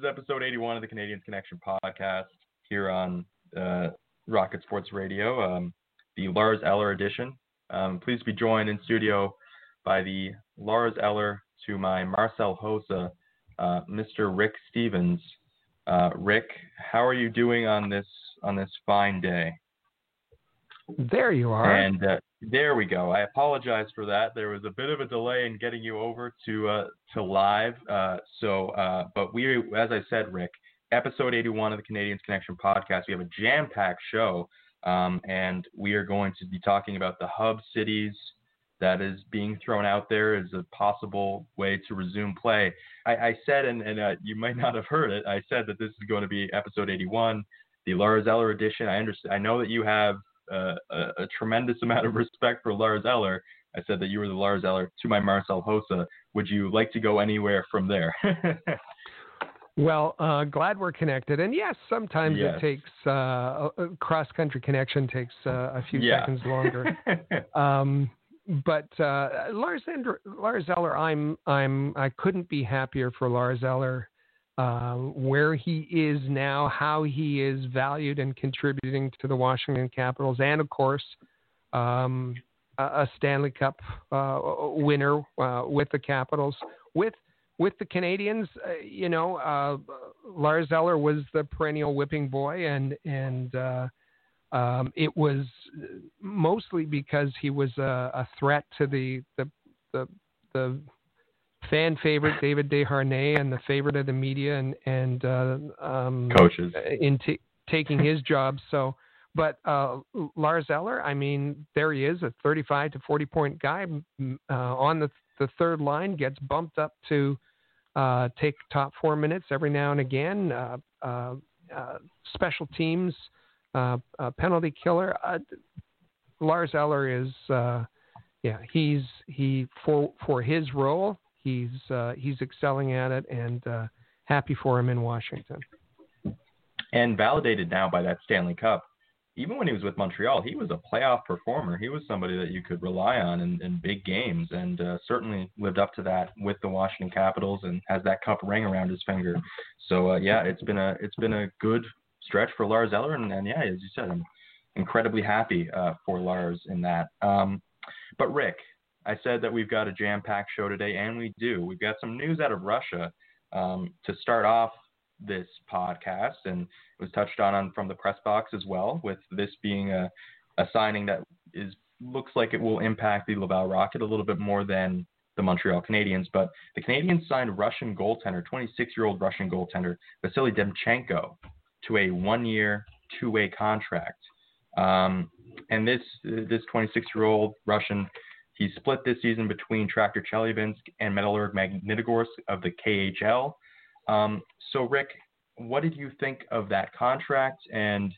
Is episode 81 of the Canadiens Connection podcast here on uh, Rocket Sports Radio, um, the Lars Eller edition. Um, pleased to be joined in studio by the Lars Eller to my Marcel Hossa, uh, Mr. Rick Stevens. Uh, Rick, how are you doing on this on this fine day? There you are. And uh, there we go. I apologize for that. There was a bit of a delay in getting you over to uh, to live. Uh, so, uh, but we, as I said, Rick, episode 81 of the Canadiens Connection podcast. We have a jam packed show, um, and we are going to be talking about the hub cities that is being thrown out there as a possible way to resume play. I, I said, and, and uh, you might not have heard it, I said that this is going to be episode 81, the Lars Eller edition. I understand. I know that you have uh, a, a, tremendous amount of respect for Lars Eller. I said that you were the Lars Eller to my Marcel Hossa. Would you like to go anywhere from there? Well, uh, glad we're connected. And yes, sometimes yes. it takes uh, cross country connection takes uh, a few yeah. seconds longer. um, but uh, Lars Ender, Lars Eller, I'm I'm I couldn't be happier for Lars Eller. Um, where he is now, how he is valued and contributing to the Washington Capitals, and of course, um, a, a, Stanley Cup uh, winner uh, with the Capitals, with with the Canadians, uh, you know, uh, Lars Eller was the perennial whipping boy, and and uh, um, it was mostly because he was a, a threat to the the the, the fan favorite David Desharnais and the favorite of the media and and uh, um, coaches in t- taking his job. So, but uh, Lars Eller, I mean, there he is, a 35 to 40 point guy uh, on the the third line, gets bumped up to uh, take top four minutes every now and again. Uh, uh, uh special teams, uh, penalty killer. Lars Eller is, yeah, he's he for for his role. He's he's excelling at it, and happy for him in Washington. And validated now by that Stanley Cup even when he was with Montreal, he was a playoff performer. He was somebody that you could rely on in, in big games, and uh, certainly lived up to that with the Washington Capitals, and has that cup ring around his finger. So uh, yeah, it's been a it's been a good stretch for Lars Eller, and, and yeah, as you said, I'm incredibly happy uh, for Lars in that. Um, but Rick, I said that we've got a jam-packed show today, and we do. We've got some news out of Russia um, to start off this podcast, and it was touched on, on from the press box as well, with this being a, a signing that is looks like it will impact the Laval Rocket a little bit more than the Montreal Canadiens. But the Canadiens signed Russian goaltender, 26-year-old Russian goaltender Vasily Demchenko, to a one-year, two-way contract. Um, and this this 26-year-old Russian, he split this season between Tractor Chelyabinsk and Metallurg Magnitogorsk of the KHL. Um, so, Rick, what did you think of that contract? And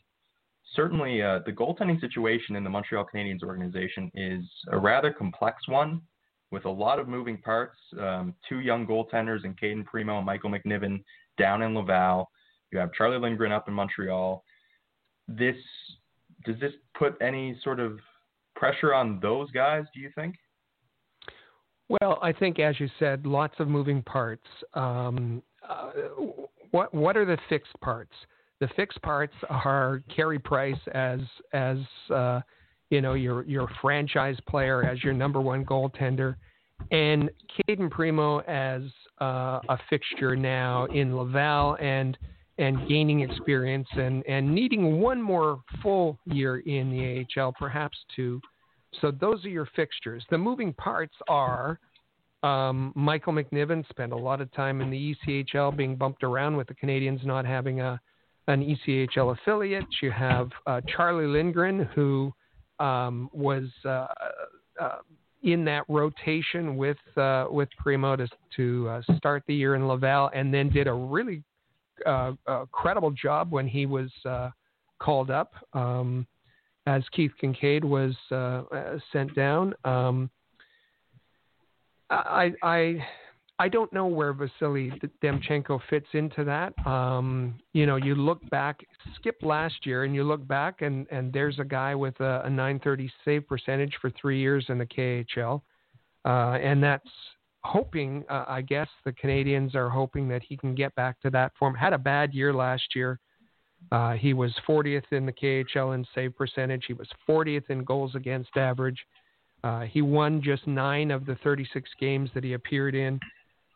certainly, uh, the goaltending situation in the Montreal Canadiens organization is a rather complex one with a lot of moving parts. Um, two young goaltenders in Cayden Primeau and Michael McNiven down in Laval. You have Charlie Lindgren up in Montreal. This does this put any sort of pressure on those guys? Do you think? Well, I think, as you said, lots of moving parts. Um, uh, what what are the fixed parts? The fixed parts are Carey Price as as uh, you know your your franchise player as your number one goaltender, and Cayden Primeau as uh, a fixture now in Laval and and gaining experience and and needing one more full year in the AHL, perhaps two. So those are your fixtures. The moving parts are um, Michael McNiven spent a lot of time in the ECHL being bumped around with the Canadians not having a an ECHL affiliate. You have uh, Charlie Lindgren, who um, was uh, uh, in that rotation with uh, with Primeau to, to uh, start the year in Laval, and then did a really uh, credible job when he was called up um, as Keith Kinkaid was uh, sent down. Um, I, I I don't know where Vasily Demchenko fits into that. Um, you know, you look back, skip last year, and you look back, and, and there's a guy with a, a 930 save percentage for three years in the KHL. Uh, and that's hoping, uh, I guess, the Canadians are hoping that he can get back to that form. Had a bad year last year. Uh, he was 40th in the KHL in save percentage. He was 40th in goals against average. Uh, he won just nine of the 36 games that he appeared in.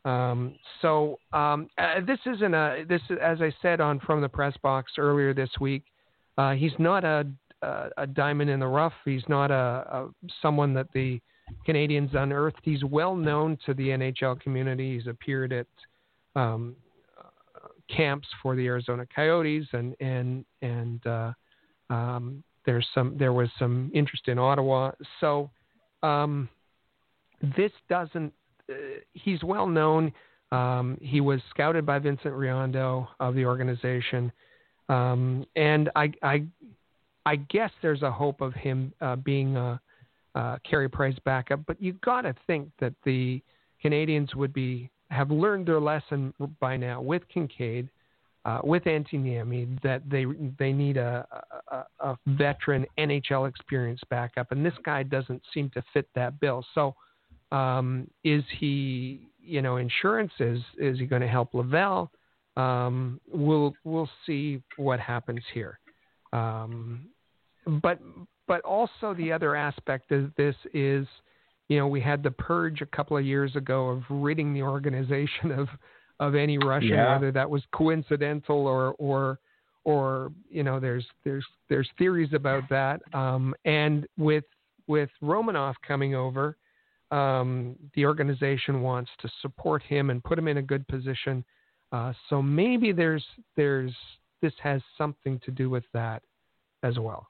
Um, so um, uh, this isn't a this as I said on from the press box earlier this week. Uh, he's not a, a, a diamond in the rough. He's not a, a someone that the Canadians unearthed. He's well known to the NHL community. He's appeared at um, camps for the Arizona Coyotes, and and and uh, um, there's some there was some interest in Ottawa. So um, this doesn't uh, he's well known. Um, he was scouted by Vincent Riendeau of the organization, um, and I, I, I guess there's a hope of him uh, being a, a Carey Price backup. But you got to think that the Canadians would be have learned their lesson by now with Kinkaid, uh, with Antti Niemi, that they they need a, a, a veteran NHL experience backup, and this guy doesn't seem to fit that bill. So um, is he, you know, insurance? Is is he going to help Laval? Um, we'll we'll see what happens here. Um, but but also the other aspect of this is, you know, we had the purge a couple of years ago of ridding the organization of of any Russian, yeah. whether that was coincidental or or or you know, there's there's there's theories about that. Um, and with with Romanov coming over, um, the organization wants to support him and put him in a good position. Uh, so maybe there's there's this has something to do with that as well.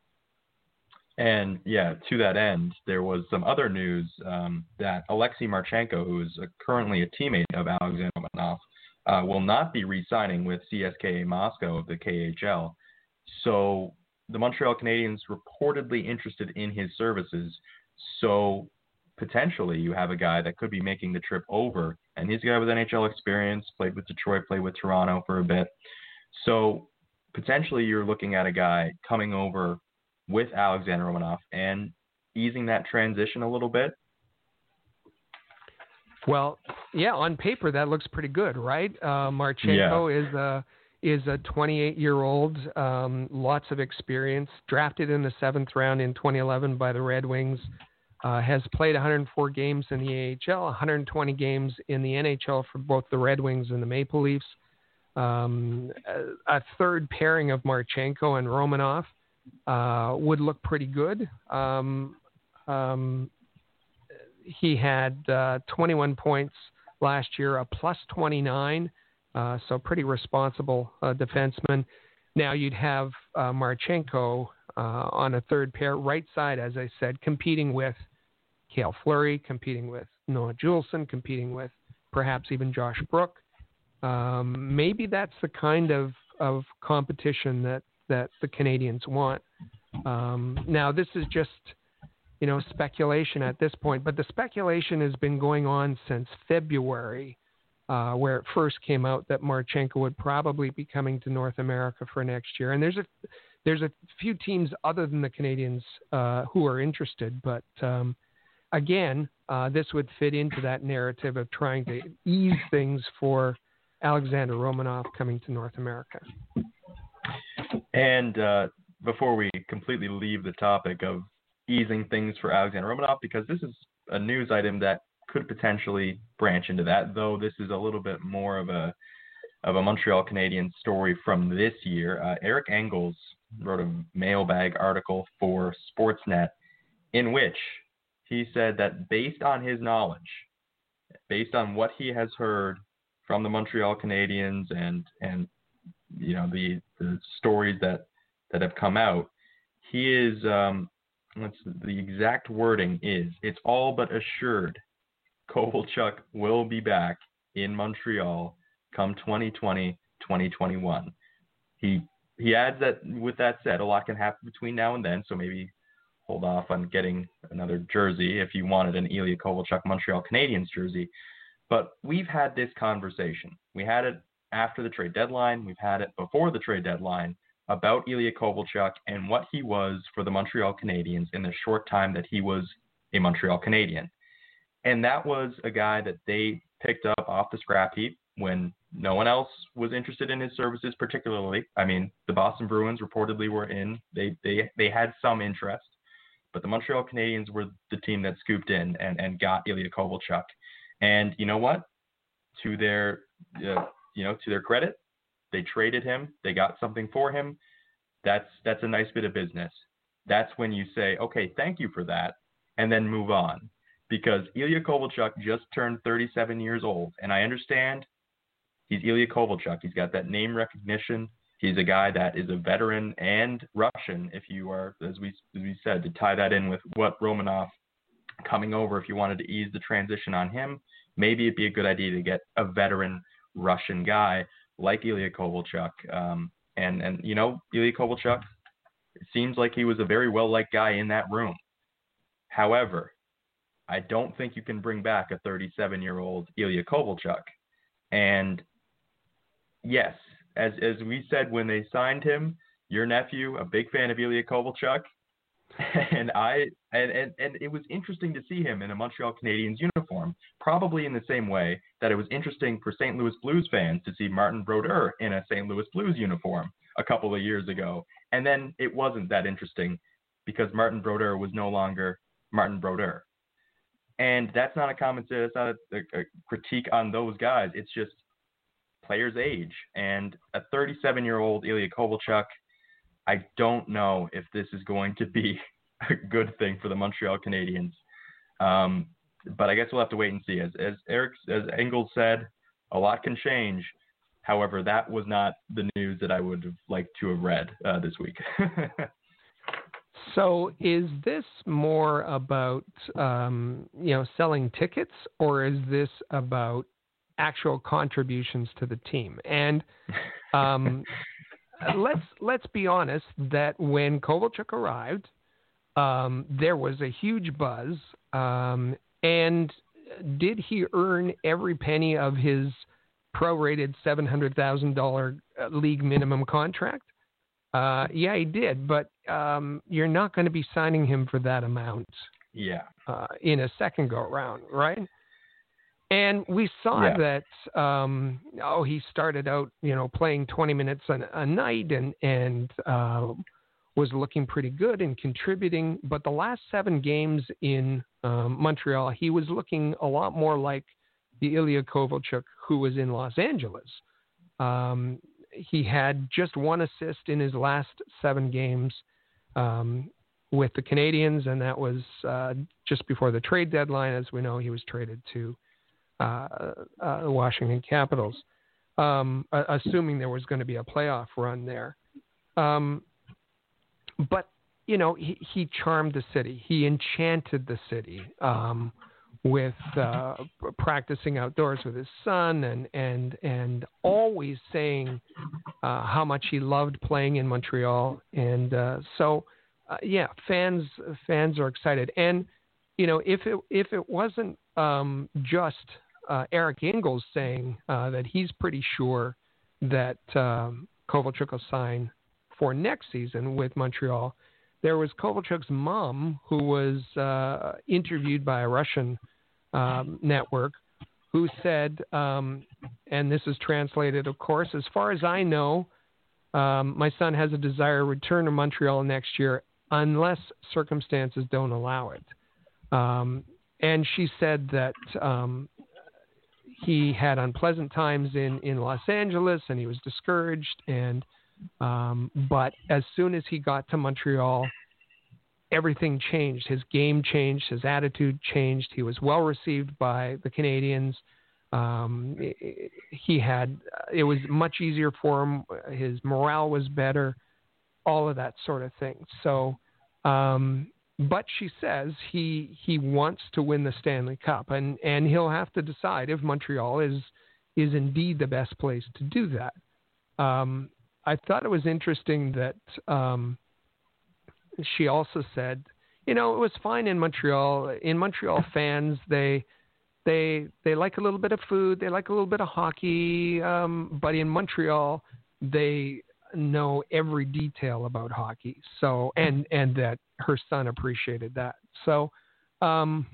And yeah, to that end, there was some other news um, that Alexei Marchenko, who is currently a teammate of Alexander Romanov, uh, will not be re-signing with CSKA Moscow of the KHL. So the Montreal Canadiens reportedly interested in his services. So potentially you have a guy that could be making the trip over, and he's a guy with NHL experience, played with Detroit, played with Toronto for a bit. So potentially you're looking at a guy coming over with Alexander Romanov and easing that transition a little bit. Well, yeah, on paper that looks pretty good, right? Uh, Marchenko yeah. is a is a 28 year old, um, lots of experience, drafted in the seventh round in 2011 by the Red Wings. Uh, has played 104 games in the AHL, 120 games in the NHL for both the Red Wings and the Maple Leafs. Um, a, a, third pairing of Marchenko and Romanov uh, would look pretty good. Um, um, he had uh, 21 points last year, a plus 29, uh, so pretty responsible uh, defenseman. Now you'd have uh, Marchenko on a third pair, right side, as I said, competing with Cale Fleury, competing with Noah Juulsen, competing with perhaps even Josh Brook. Um, maybe that's the kind of, of competition that, that the Canadians want. Um, now, this is just you know speculation at this point, but the speculation has been going on since February uh, where it first came out that Marchenko would probably be coming to North America for next year. And there's a there's a few teams other than the Canadians uh, who are interested, but um, again, uh, this would fit into that narrative of trying to ease things for Alexander Romanov coming to North America. And uh, before we completely leave the topic of easing things for Alexander Romanov, because this is a news item that could potentially branch into that, though this is a little bit more of a of a Montreal Canadiens story from this year. Uh, Eric Engels wrote a mailbag article for Sportsnet in which he said that based on his knowledge, based on what he has heard from the Montreal Canadiens and and you know the the stories that that have come out, he is um, what's the exact wording is it's all but assured Kovalchuk will be back in Montreal come 2020 2021. He he adds that with that said, a lot can happen between now and then, so maybe hold off on getting another jersey if you wanted an Ilya Kovalchuk Montreal Canadiens jersey. But we've had this conversation. We had it after the trade deadline. We've had it before the trade deadline about Ilya Kovalchuk and what he was for the Montreal Canadiens in the short time that he was a Montreal Canadian. And that was a guy that they picked up off the scrap heap when no one else was interested in his services particularly. I mean, the Boston Bruins reportedly were in. They they they had some interest, but the Montreal Canadiens were the team that scooped in and and got Ilya Kovalchuk. And you know what? To their uh, you know to their credit, they traded him. They got something for him. That's that's a nice bit of business. That's when you say, okay, thank you for that, and then move on. Because Ilya Kovalchuk just turned 37 years old, and I understand he's Ilya Kovalchuk. He's got that name recognition. He's a guy that is a veteran and Russian. If you are, as we as we said, to tie that in with what Romanov coming over, if you wanted to ease the transition on him, maybe it'd be a good idea to get a veteran Russian guy like Ilya Kovalchuk. Um, and and you know, Ilya Kovalchuk, it seems like he was a very well liked guy in that room. However, I don't think you can bring back a 37 year old Ilya Kovalchuk. And yes, as as we said when they signed him, your nephew, a big fan of Ilya Kovalchuk, and I and, and and it was interesting to see him in a Montreal Canadiens uniform, probably in the same way that it was interesting for St. Louis Blues fans to see Martin Brodeur in a St. Louis Blues uniform a couple of years ago. And then it wasn't that interesting because Martin Brodeur was no longer Martin Brodeur. And that's not a comment. That's not a, a, a critique on those guys. It's just players' age. And a 37 year old Ilya Kovalchuk, I don't know if this is going to be a good thing for the Montreal Canadiens. Um, but I guess we'll have to wait and see. As, as Eric, as Engels said, a lot can change. However, that was not the news that I would have liked to have read uh, this week. so, is this more about um, you know selling tickets, or is this about actual contributions to the team. And um, let's let's be honest that when Kovalchuk arrived, um, there was a huge buzz. Um, and did he earn every penny of his prorated seven hundred thousand dollar uh, league minimum contract? Uh, yeah, he did, but um, you're not going to be signing him for that amount. Yeah. Uh, in a second go round, right? And we saw yeah. that um, oh he started out you know playing 20 minutes a, a night and and uh, was looking pretty good and contributing. But the last seven games in um, Montreal, he was looking a lot more like the Ilya Kovalchuk who was in Los Angeles. Um, he had just one assist in his last seven games um, with the Canadians, and that was uh, just before the trade deadline. As we know, he was traded to uh, uh, Washington Capitals, um, assuming there was going to be a playoff run there. Um, but you know, he, he, charmed the city. He enchanted the city um, with uh, practicing outdoors with his son, and and and always saying uh, how much he loved playing in Montreal. And uh, so, uh, yeah, fans fans are excited. And you know, if it if it wasn't um, just uh, Eric Engels saying uh, that he's pretty sure that um, Kovalchuk will sign for next season with Montreal. There was Kovalchuk's mom, who was uh, interviewed by a Russian um, network, who said, um, and this is translated, of course, as far as I know, um, my son has a desire to return to Montreal next year unless circumstances don't allow it. Um, and she said that um, he had unpleasant times in, in Los Angeles and he was discouraged. And um, but as soon as he got to Montreal, everything changed. His game changed. His attitude changed. He was well received by the Canadians. Um, he had it was much easier for him. His morale was better. All of that sort of thing. So. Um, but she says he he wants to win the Stanley Cup, and and he'll have to decide if Montreal is is indeed the best place to do that. Um, I thought it was interesting that um, she also said, you know, it was fine in Montreal. In Montreal, fans they they they like a little bit of food, they like a little bit of hockey, um, but in Montreal, they know every detail about hockey. So and and that her son appreciated that. So um,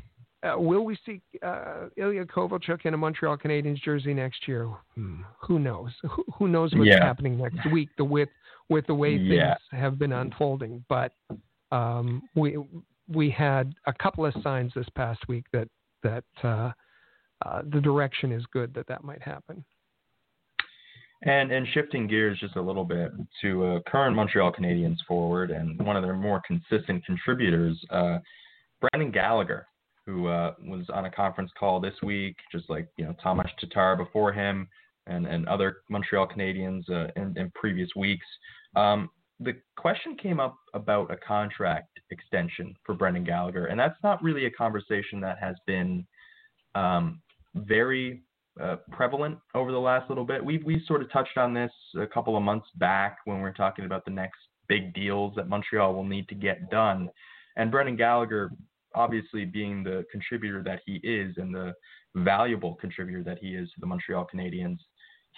uh, will we see uh, Ilya Kovalchuk in a Montreal Canadiens jersey next year? Hmm. Who knows? Who, who knows what's yeah. happening next week? The with with the way things yeah. have been unfolding, but um, we we had a couple of signs this past week that that uh, uh, the direction is good that that might happen. And and shifting gears just a little bit to a current Montreal Canadiens forward and one of their more consistent contributors, uh, Brendan Gallagher, who uh, was on a conference call this week, just like you know Tomas Tatar before him, and and other Montreal Canadiens uh, in, in, previous weeks. Um, the question came up about a contract extension for Brendan Gallagher, and that's not really a conversation that has been um, very uh, prevalent over the last little bit. We we sort of touched on this a couple of months back when we were talking about the next big deals that Montreal will need to get done. And Brendan Gallagher, obviously being the contributor that he is and the valuable contributor that he is to the Montreal Canadiens,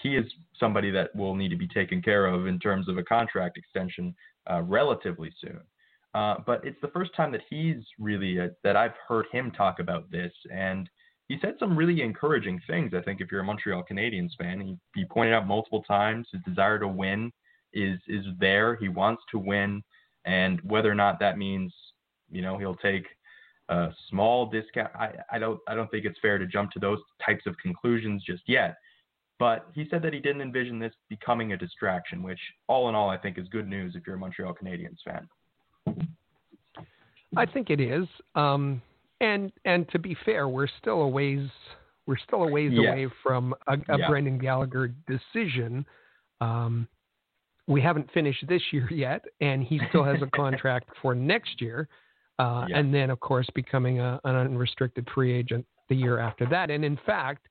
he is somebody that will need to be taken care of in terms of a contract extension uh, relatively soon. Uh, but it's the first time that he's really uh, that I've heard him talk about this, and he said some really encouraging things. I think if you're a Montreal Canadiens fan, he, he pointed out multiple times his desire to win is is there. He wants to win, and whether or not that means you know he'll take a small discount, I, I don't I don't think it's fair to jump to those types of conclusions just yet. But he said that he didn't envision this becoming a distraction, which all in all I think is good news if you're a Montreal Canadiens fan. I think it is. Um, and and to be fair, we're still a ways we're still a ways yes. away from a, a yeah. Brendan Gallagher decision. Um, we haven't finished this year yet, and he still has a contract for next year, uh, yeah. and then of course becoming a, an unrestricted free agent the year after that. And in fact,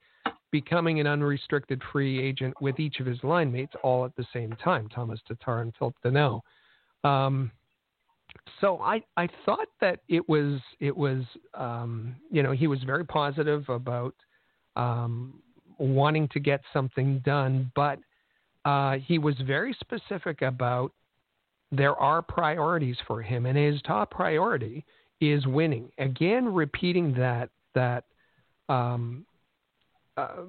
becoming an unrestricted free agent with each of his line mates all at the same time, Tomas Tatar and Phillip Danault. Um, so I, I thought that it was it was um, you know he was very positive about um, wanting to get something done, but uh, he was very specific about there are priorities for him, and his top priority is winning. Again, repeating that that um, uh,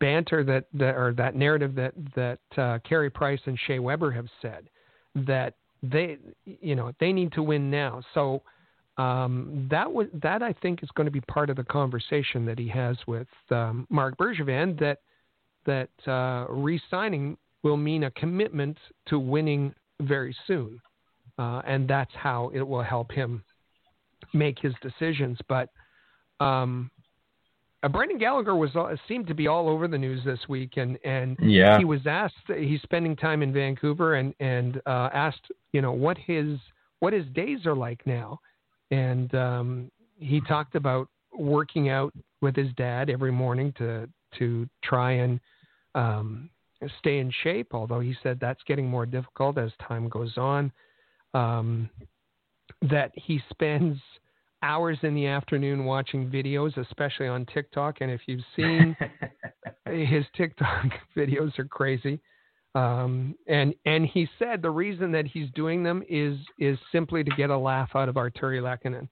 banter that, that or that narrative that that uh, Carey Price and Shea Weber have said that they you know they need to win now. So um, that was that I think is going to be part of the conversation that he has with um, Marc Bergevin that that uh, re-signing will mean a commitment to winning very soon, uh, and that's how it will help him make his decisions. But um, uh, Brendan Gallagher was uh, seemed to be all over the news this week, and and yeah. he was asked. He's spending time in Vancouver, and and uh, asked, you know, what his what his days are like now, and um, he talked about working out with his dad every morning to to try and um, stay in shape. Although he said that's getting more difficult as time goes on. Um, that he spends hours in the afternoon watching videos, especially on TikTok. And if you've seen his TikTok videos are crazy. Um, and and he said the reason that he's doing them is is simply to get a laugh out of Artturi Lehkonen,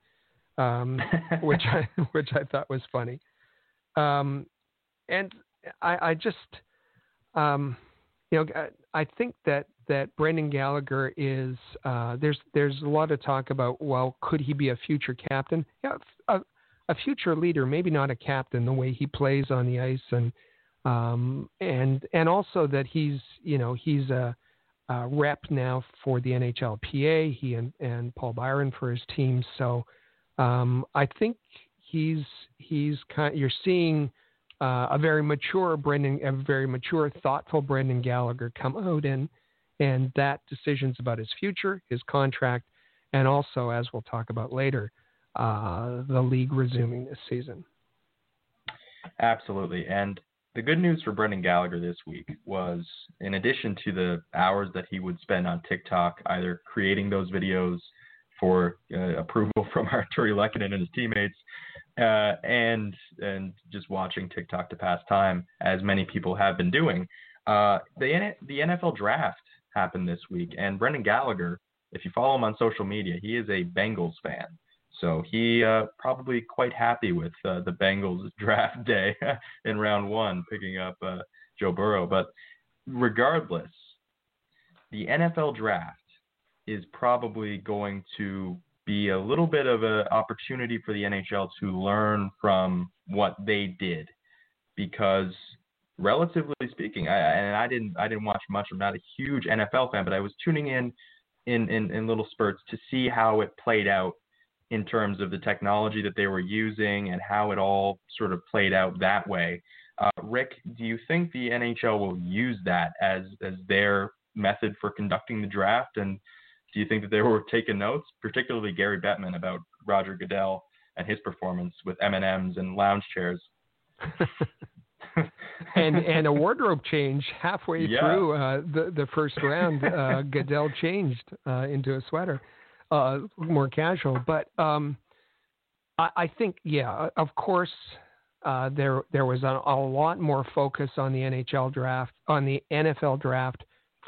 um, which I which I thought was funny. Um, and I, I just um, you know I, I think that that Brendan Gallagher is uh, there's there's a lot of talk about well could he be a future captain? Yeah, a, a future leader, maybe not a captain the way he plays on the ice and um, and and also that he's you know he's a, a rep now for the NHLPA. He and, and Paul Byron for his team. So um, I think he's he's kind. You're seeing. Uh, a very mature Brendan, a very mature, thoughtful Brendan Gallagher come out and and that decision's about his future, his contract, and also, as we'll talk about later, uh, the league resuming this season. Absolutely. And the good news for Brendan Gallagher this week was, in addition to the hours that he would spend on TikTok, either creating those videos for uh, approval from Artturi Lehkonen and his teammates, uh, and and just watching TikTok to pass time, as many people have been doing. Uh, the the NFL draft happened this week, and Brendan Gallagher, if you follow him on social media, he is a Bengals fan. So he uh, probably quite happy with uh, the Bengals draft day in round one, picking up uh, Joe Burrow. But regardless, the NFL draft is probably going to be a little bit of an opportunity for the NHL to learn from what they did, because relatively speaking, I, and I didn't I didn't watch much. I'm not a huge NFL fan, but I was tuning in in, in, in little spurts to see how it played out in terms of the technology that they were using and how it all sort of played out that way. Uh, Rick, do you think the NHL will use that as as their method for conducting the draft? And do you think that they were taking notes, particularly Gary Bettman, about Roger Goodell and his performance with M and M's and lounge chairs? and and a wardrobe change halfway yeah. through uh, the the first round. Uh, Goodell changed uh, into a sweater uh, more casual. But um, I, I, think, yeah, of course, uh, there there was a, a, lot more focus on the NHL draft, on the NFL draft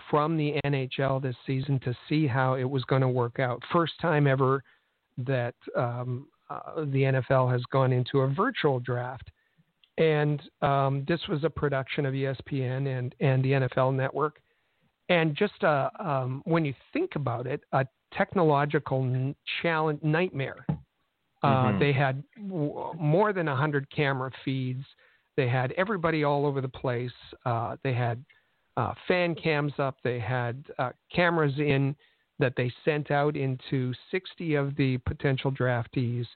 from the NHL this season to see how it was going to work out. First time ever that um, uh, the NFL has gone into a virtual draft. And um, this was a production of ESPN and, and the NFL Network. And just uh, um, when you think about it, a technological challenge nightmare. Uh, mm-hmm. They had w- more than 100 camera feeds. They had everybody all over the place. Uh, they had uh, fan cams up. They had uh, cameras in that they sent out into 60 of the potential draftees.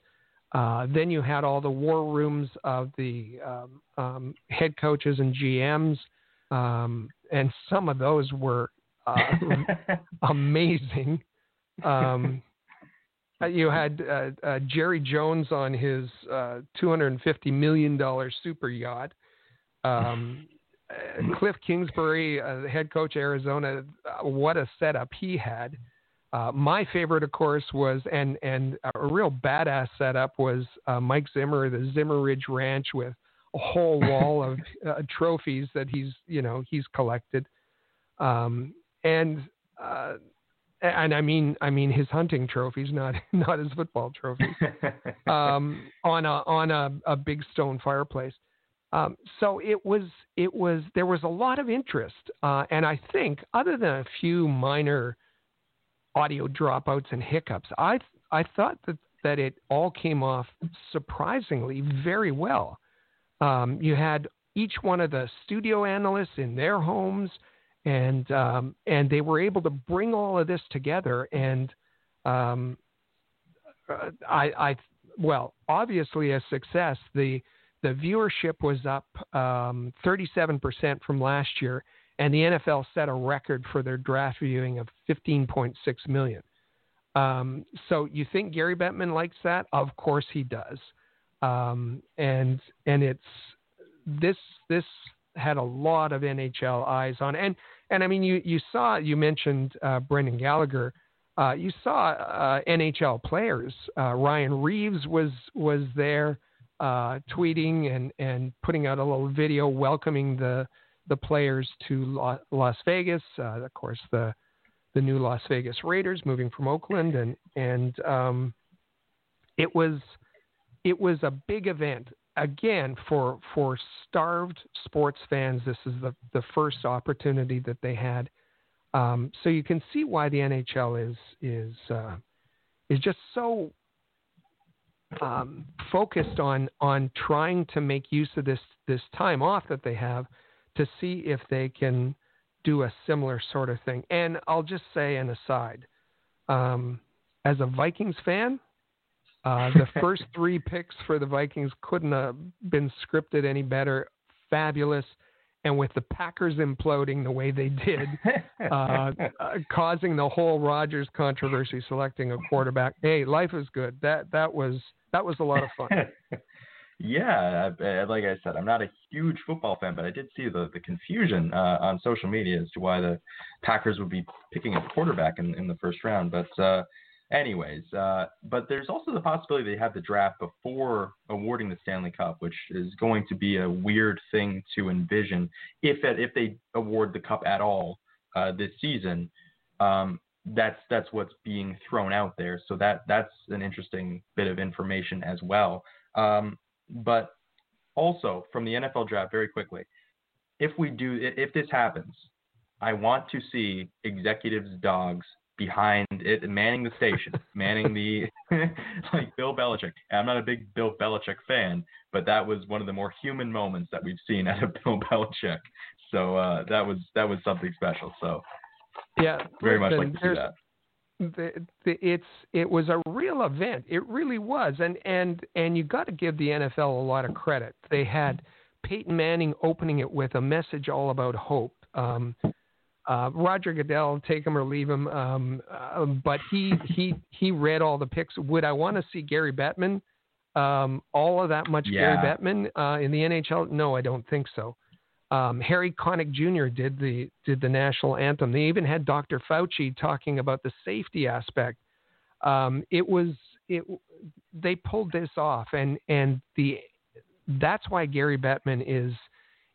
Uh, then you had all the war rooms of the um, um, head coaches and GMs, um, and some of those were uh, amazing. Um, uh, you had uh, uh, Jerry Jones on his uh, $250 million super yacht. Um, Kliff Kingsbury, uh, the head coach Arizona, what a setup he had. My favorite, of course, was and and a real badass setup was Mike Zimmer, the Zimmer Ridge Ranch with a whole wall of trophies that he's you know he's collected. Um, and and I mean, I mean his hunting trophies, not not his football trophies, um, on a on a, a big stone fireplace. Um, so it was it was there was a lot of interest, uh, and I think other than a few minor audio dropouts and hiccups, I I thought that that it all came off surprisingly very well. Um, you had each one of the studio analysts in their homes and um, and they were able to bring all of this together. And um, uh, I, I, well, obviously a success. The the viewership was up um, 37% from last year, and the NFL set a record for their draft viewing of 15.6 million. Um, so you think Gary Bettman likes that? Of course he does. Um, and and it's this this had a lot of NHL eyes on, and and I mean, you, you saw, you mentioned uh, Brendan Gallagher. Uh, you saw uh, NHL players. Uh, Ryan Reaves was was there, uh, tweeting and, and putting out a little video welcoming the the players to Las Vegas. Uh, of course, the the new Las Vegas Raiders moving from Oakland, and and um, it was it was a big event again, for for starved sports fans, this is the the first opportunity that they had. Um, so you can see why the NHL is is uh, is just so um, focused on on trying to make use of this this time off that they have to see if they can do a similar sort of thing. And I'll just say an aside, um, as a Vikings fan, uh, the first three picks for the Vikings couldn't have been scripted any better. Fabulous. and with the Packers imploding the way they did, uh, uh, causing the whole Rodgers controversy selecting a quarterback. Hey, life is good. That that was that was a lot of fun. yeah, like I said, I'm not a huge football fan, but I did see the the confusion uh, on social media as to why the Packers would be picking a quarterback in, in the first round. But uh, anyways, uh, but there's also the possibility they have the draft before awarding the Stanley Cup, which is going to be a weird thing to envision if if they award the cup at all uh, this season. Um, that's that's what's being thrown out there. So that that's an interesting bit of information as well. Um, but also from the NFL draft, very quickly, if we do if this happens, I want to see executives' dogs behind it, manning the station, manning the like Bill Belichick. I'm not a big Bill Belichick fan, but that was one of the more human moments that we've seen out of Bill Belichick. So uh, that was that was something special. So yeah, very much like to see that. The, the, it's it was a real event. It really was, and and and you got to give the NFL a lot of credit. They had Peyton Manning opening it with a message all about hope. Um, uh, Roger Goodell, take him or leave him. Um, uh, but he he he read all the picks. Would I want to see Gary Bettman? Um, all of that much yeah. Gary Bettman uh, in the NHL? No, I don't think so. Um, Harry Connick Jr. did the did the national anthem. They even had Dr. Fauci talking about the safety aspect. Um, it was it they pulled this off, and and the that's why Gary Bettman is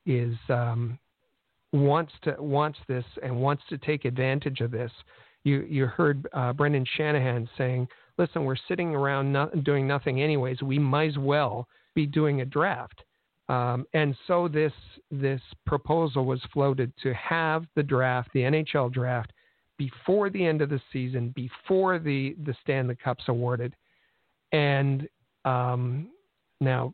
is um, wants to wants this and wants to take advantage of this. You you heard uh, Brendan Shanahan saying, "Listen, we're sitting around not, doing nothing anyways. We might as well be doing a draft." Um, and so this this proposal was floated to have the draft, the NHL draft, before the end of the season, before the the Stanley Cups awarded. And um, now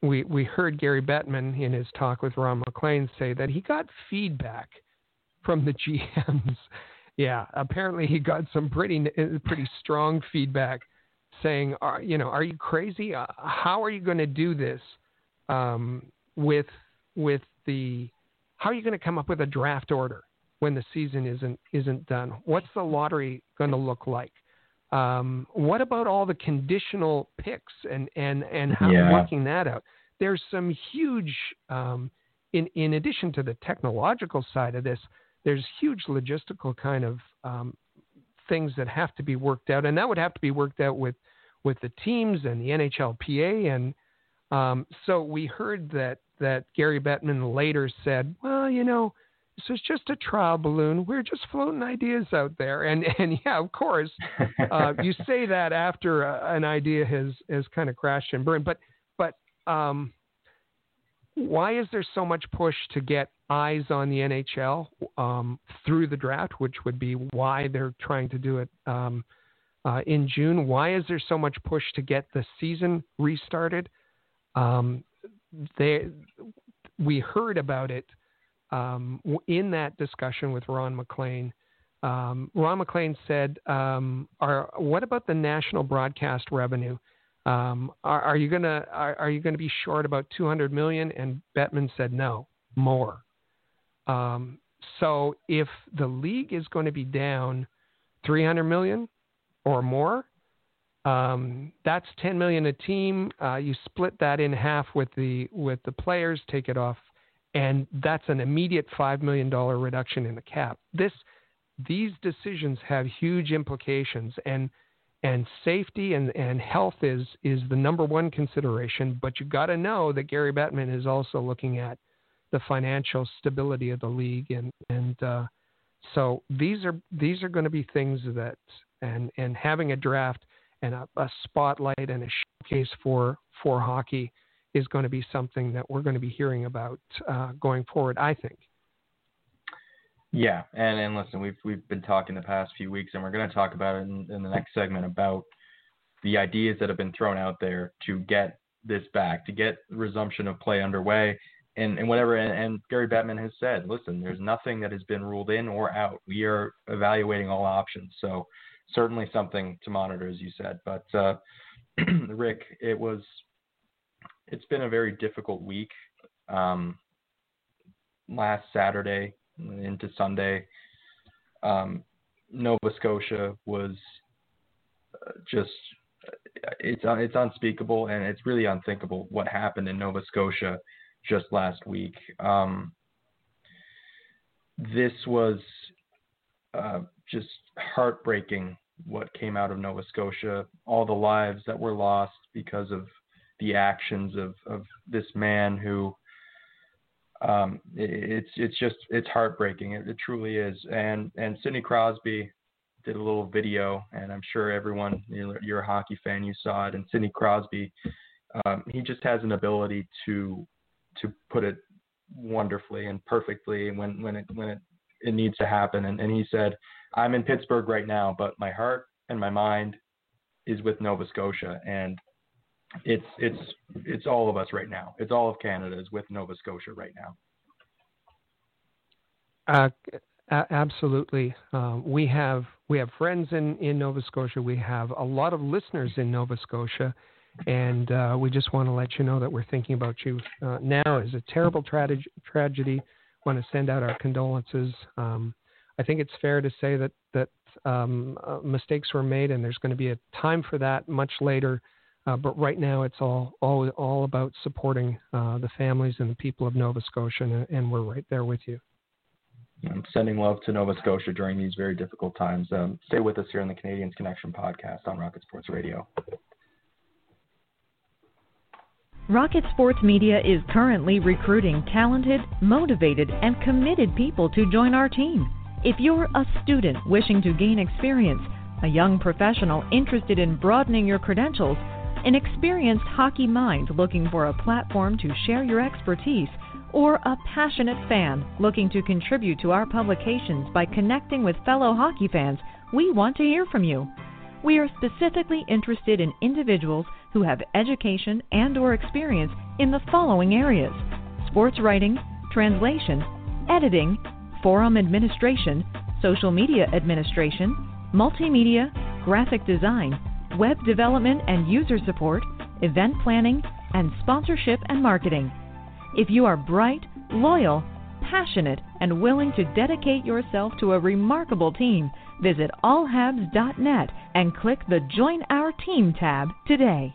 we we heard Gary Bettman in his talk with Ron MacLean say that he got feedback from the GMs. yeah, apparently he got some pretty pretty strong feedback saying, are, you know, are you crazy? Uh, how are you going to do this um, with with the how are you going to come up with a draft order when the season isn't isn't done? What's the lottery going to look like? Um, what about all the conditional picks and and and how yeah. working that out? There's some huge, um, in in addition to the technological side of this, there's huge logistical kind of um, things that have to be worked out, and that would have to be worked out with with the teams and the NHLPA. And um, so we heard that that Gary Bettman later said, well, you know this is just a trial balloon. We're just floating ideas out there. And and yeah, of course, uh, you say that after uh, an idea has has kind of crashed and burned. But but um, why is there so much push to get eyes on the NHL um, through the draft, which would be why they're trying to do it um, uh, in June? Why is there so much push to get the season restarted? Um, they, we heard about it um, in that discussion with Ron MacLean. um, Ron MacLean said, um, are, "What about the national broadcast revenue? Um, are, are, you gonna are, are, you gonna be short about 200 million?" And Bettman said, "No, more." Um, so if the league is going to be down 300 million or more, um, that's 10 million a team. Uh, you split that in half with the with the players, take it off and that's an immediate $5 million reduction in the cap. This, these decisions have huge implications, and, and safety and, and health is, is the number one consideration, but you've got to know that Gary Bettman is also looking at the financial stability of the league, and, and uh, so these are, these are going to be things that, and, and having a draft and a, a spotlight and a showcase for, for hockey – is going to be something that we're going to be hearing about uh, going forward. I think. Yeah, and and listen, we've we've been talking the past few weeks, and we're going to talk about it in, in the next segment about the ideas that have been thrown out there to get this back, to get resumption of play underway, and, and whatever. And, and, Gary Bettman has said, listen, there's nothing that has been ruled in or out. We are evaluating all options. So certainly something to monitor, as you said. But uh, Rick, it was it's been a very difficult week. Um, last Saturday into Sunday, um, Nova Scotia was uh, just it's it's unspeakable and it's really unthinkable what happened in Nova Scotia just last week. Um, this was uh, just heartbreaking what came out of Nova Scotia, all the lives that were lost because of the actions of, of this man who um, it, it's it's just it's heartbreaking. It, it, truly is. And and Sidney Crosby did a little video, and I'm sure everyone you're, you're a hockey fan, you saw it. And Sidney Crosby, um, he just has an ability to to put it wonderfully and perfectly when when it when it it needs to happen. And, and he said, I'm in Pittsburgh right now, but my heart and my mind is with Nova Scotia. And it's it's it's all of us right now. It's all of Canada is with Nova Scotia right now. Uh, absolutely. Um, we have we have friends in, in Nova Scotia. We have a lot of listeners in Nova Scotia, and uh, we just want to let you know that we're thinking about you uh, now. Is a terrible tra- tragedy. Want to send out our condolences. Um, I think it's fair to say that that um, uh, mistakes were made, and there's going to be a time for that much later. Uh, but right now, it's all all all about supporting uh, the families and the people of Nova Scotia, and, and, we're right there with you. I'm sending love to Nova Scotia during these very difficult times. Um, stay with us here on the Canadiens Connection podcast on Rocket Sports Radio. Rocket Sports Media is currently recruiting talented, motivated, and committed people to join our team. If you're a student wishing to gain experience, a young professional interested in broadening your credentials, an experienced hockey mind looking for a platform to share your expertise, or a passionate fan looking to contribute to our publications by connecting with fellow hockey fans, we want to hear from you. We are specifically interested in individuals who have education and or experience in the following areas: sports writing, translation, editing, forum administration, social media administration, multimedia, graphic design, web development and user support, event planning, and sponsorship and marketing. If you are bright, loyal, passionate, and willing to dedicate yourself to a remarkable team, visit allhabs.net and click the Join Our Team tab today.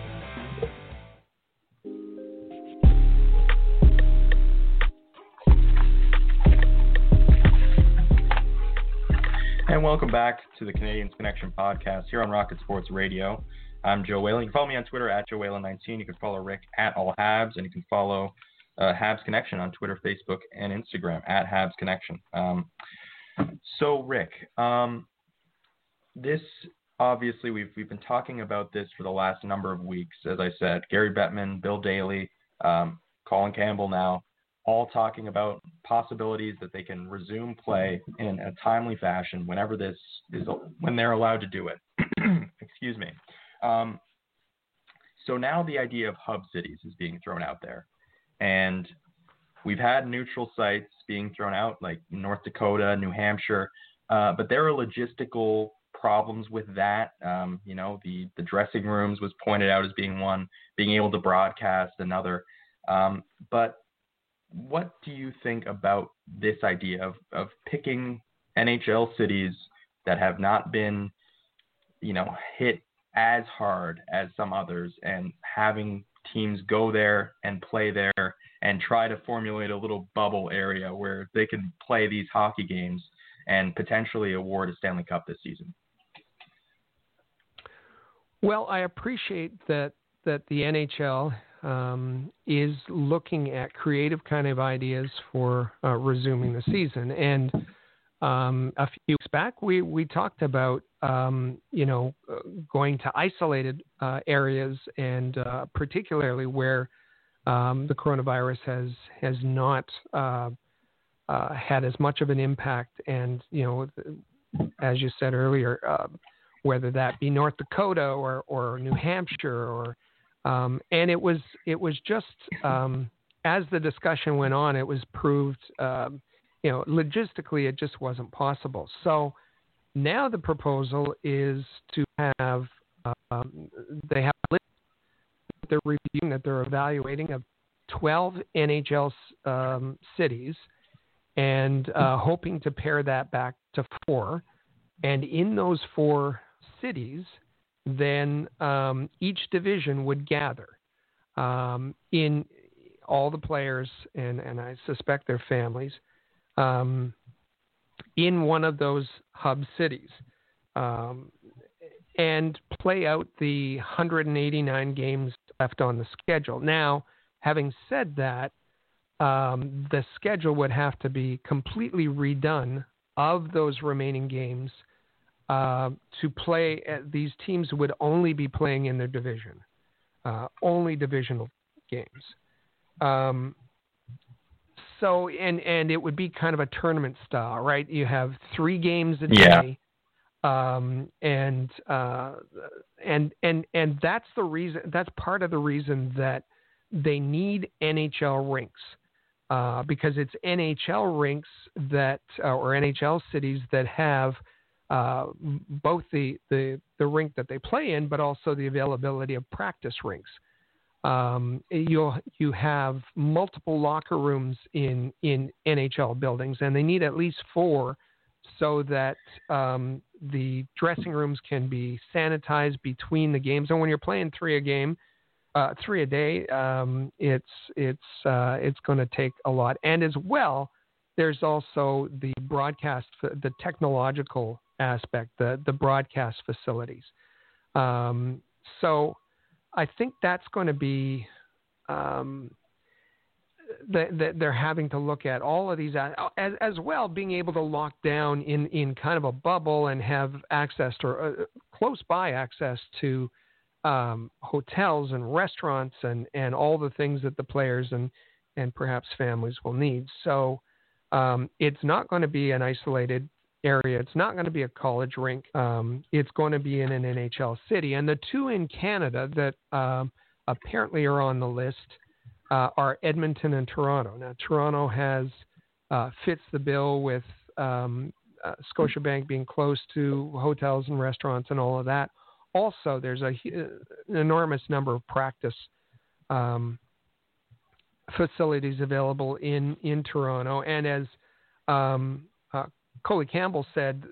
And welcome back to the Canadiens Connection podcast here on Rocket Sports Radio. I'm Joe Whalen. You can follow me on Twitter at Joe Whalen19. You can follow Rick at All Habs, and you can follow uh, Habs Connection on Twitter, Facebook, and Instagram at Habs Connection. Um, so, Rick, um, this obviously we've we've been talking about this for the last number of weeks. As I said, Gary Bettman, Bill Daly, um, Colin Campbell now all talking about possibilities that they can resume play in a timely fashion whenever this is when they're allowed to do it. Excuse me. Um, so now the idea of hub cities is being thrown out there, and we've had neutral sites being thrown out like North Dakota, New Hampshire, uh, but there are logistical problems with that. Um, you know, the the dressing rooms was pointed out as being one, being able to broadcast another. Um, but what do you think about this idea of, of picking NHL cities that have not been, you know, hit as hard as some others and having teams go there and play there and try to formulate a little bubble area where they can play these hockey games and potentially award a Stanley Cup this season. Well, I appreciate that that the NHL um, is looking at creative kind of ideas for uh, resuming the season. And um, a few weeks back, we we talked about um, you know going to isolated uh, areas and uh, particularly where um, the coronavirus has has not uh, uh, had as much of an impact. And you know, as you said earlier, uh, whether that be North Dakota or or New Hampshire or um, and it was it was just um, as the discussion went on, it was proved um, you know logistically it just wasn't possible. So now the proposal is to have um, they have a list that they're reviewing that they're evaluating of 12 NHL um, cities and uh, hoping to pare that back to four. And in those four cities, then um, each division would gather um, in all the players and, and I suspect their families um, in one of those hub cities um, and play out the 189 games left on the schedule. Now, having said that, um, the schedule would have to be completely redone of those remaining games uh, to play. Uh, these teams would only be playing in their division, uh, only divisional games. Um, so and and it would be kind of a tournament style, right? You have three games a day, yeah. um, and uh, and and and that's the reason. That's part of the reason that they need NHL rinks. Uh, because it's NHL rinks that, uh, or NHL cities that have uh, both the, the, the rink that they play in, but also the availability of practice rinks. Um, you you have multiple locker rooms in in NHL buildings, and they need at least four, so that um, the dressing rooms can be sanitized between the games. And when you're playing three a game, uh, three a day, um, it's it's uh, it's going to take a lot. And as well, there's also the broadcast, the technological aspect, the the broadcast facilities. Um, so I think that's going to be um, that, they're having to look at all of these as, as well, being able to lock down in, in kind of a bubble and have access to uh, close by access to um, hotels and restaurants and, and all the things that the players and, and perhaps families will need. So um, it's not going to be an isolated area. It's not going to be a college rink. Um, it's going to be in an NHL city. And the two in Canada that um, apparently are on the list uh, are Edmonton and Toronto. Now, Toronto has uh, fits the bill with um, uh, Scotiabank being close to hotels and restaurants and all of that. Also, there's a, an enormous number of practice um, facilities available in in Toronto, and as um, uh, Coley Campbell said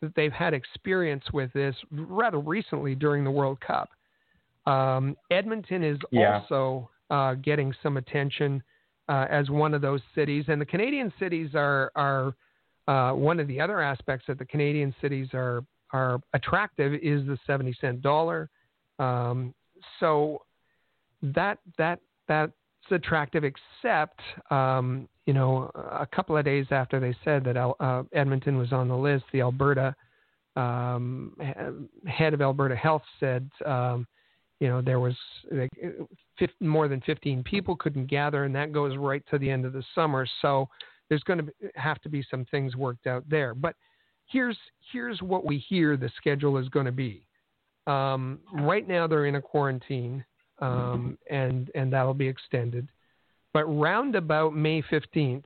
that they've had experience with this rather recently during the World Cup. Um, Edmonton is yeah. also uh, getting some attention uh, as one of those cities, and the Canadian cities are are uh, one of the other aspects that the Canadian cities are are attractive is the seventy cent dollar. Um, so that that that that's attractive, except um, you know, a couple of days after they said that uh, Edmonton was on the list, the Alberta um, head of Alberta Health said, um, you know, there was like, 50, more than 15 people couldn't gather, and that goes right to the end of the summer. So there's going to have to be some things worked out there. But here's here's what we hear the schedule is going to be. Um, right now they're in a quarantine, um, and and that'll be extended. But round about May 15th,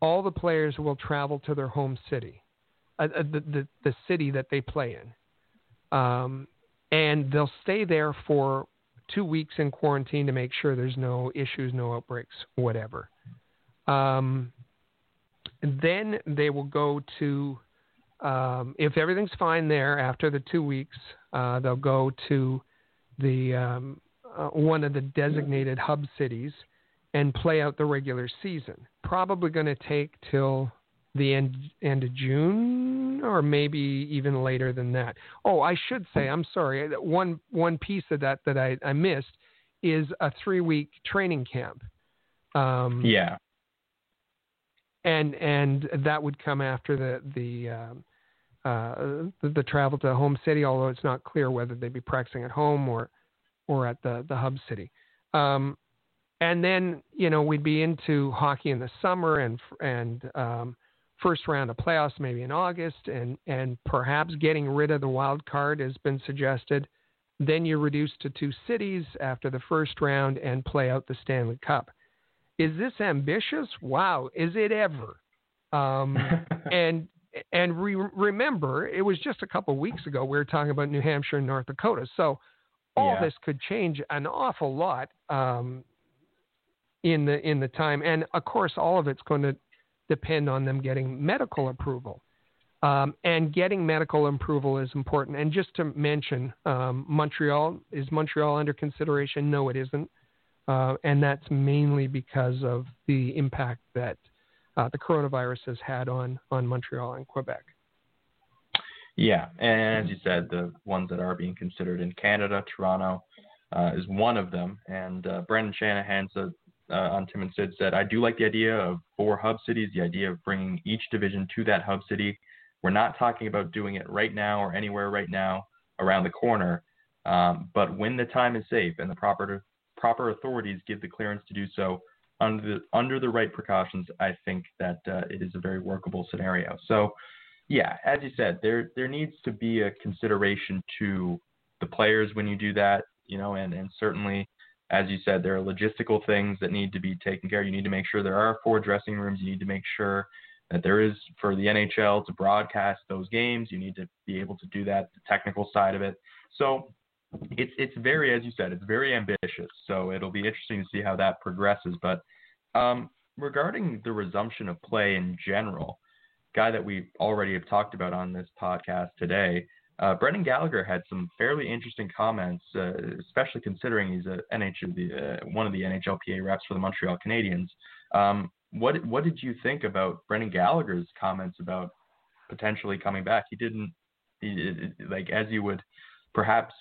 all the players will travel to their home city, uh, uh, the, the, the city that they play in. Um, and they'll stay there for two weeks in quarantine to make sure there's no issues, no outbreaks, whatever. Um, then they will go to, um, if everything's fine there after the two weeks, uh, they'll go to the um, uh, one of the designated hub cities and play out the regular season. Probably going to take till the end end of June or maybe even later than that. Oh, I should say, I'm sorry. One one piece of that that I, I missed is a three week training camp. Um, yeah. And and that would come after the the um, uh, the, the, travel to home city, although it's not clear whether they'd be practicing at home or or at the the hub city. Um, and then you know we'd be into hockey in the summer and and um, first round of playoffs maybe in August, and and perhaps getting rid of the wild card has been suggested. Then you reduce to two cities after the first round and play out the Stanley Cup. Is this ambitious? Wow, is it ever? Um, and and re- remember, it was just a couple of weeks ago we were talking about New Hampshire and North Dakota. So all yeah. this could change an awful lot um, in the in the time, and of course, all of it's going to depend on them getting medical approval. Um, and getting medical approval is important. And just to mention, um, Montreal is Montreal under consideration? No, it isn't, uh, and that's mainly because of the impact that uh, the coronavirus has had on on Montreal and Quebec. Yeah, and as you said, the ones that are being considered in Canada, Toronto uh, is one of them. And uh, Brendan Shanahan said uh, on Tim and Sid said, I do like the idea of four hub cities, the idea of bringing each division to that hub city. We're not talking about doing it right now or anywhere right now around the corner, um, but when the time is safe and the proper proper authorities give the clearance to do so, under the under the right precautions, I think that uh, it is a very workable scenario. So, yeah, as you said, there there needs to be a consideration to the players when you do that, you know, and and certainly, as you said, there are logistical things that need to be taken care. of. You need to make sure there are four dressing rooms. You need to make sure that there is for the NHL to broadcast those games. You need to be able to do that, the technical side of it. So it's it's very, as you said, it's very ambitious. So it'll be interesting to see how that progresses. But um, regarding the resumption of play in general, guy that we already have talked about on this podcast today, uh, Brendan Gallagher had some fairly interesting comments, uh, especially considering he's a NHL, the, uh, one of the NHLPA reps for the Montreal Canadiens. Um, what what did you think about Brendan Gallagher's comments about potentially coming back? He didn't, he, like as you would perhaps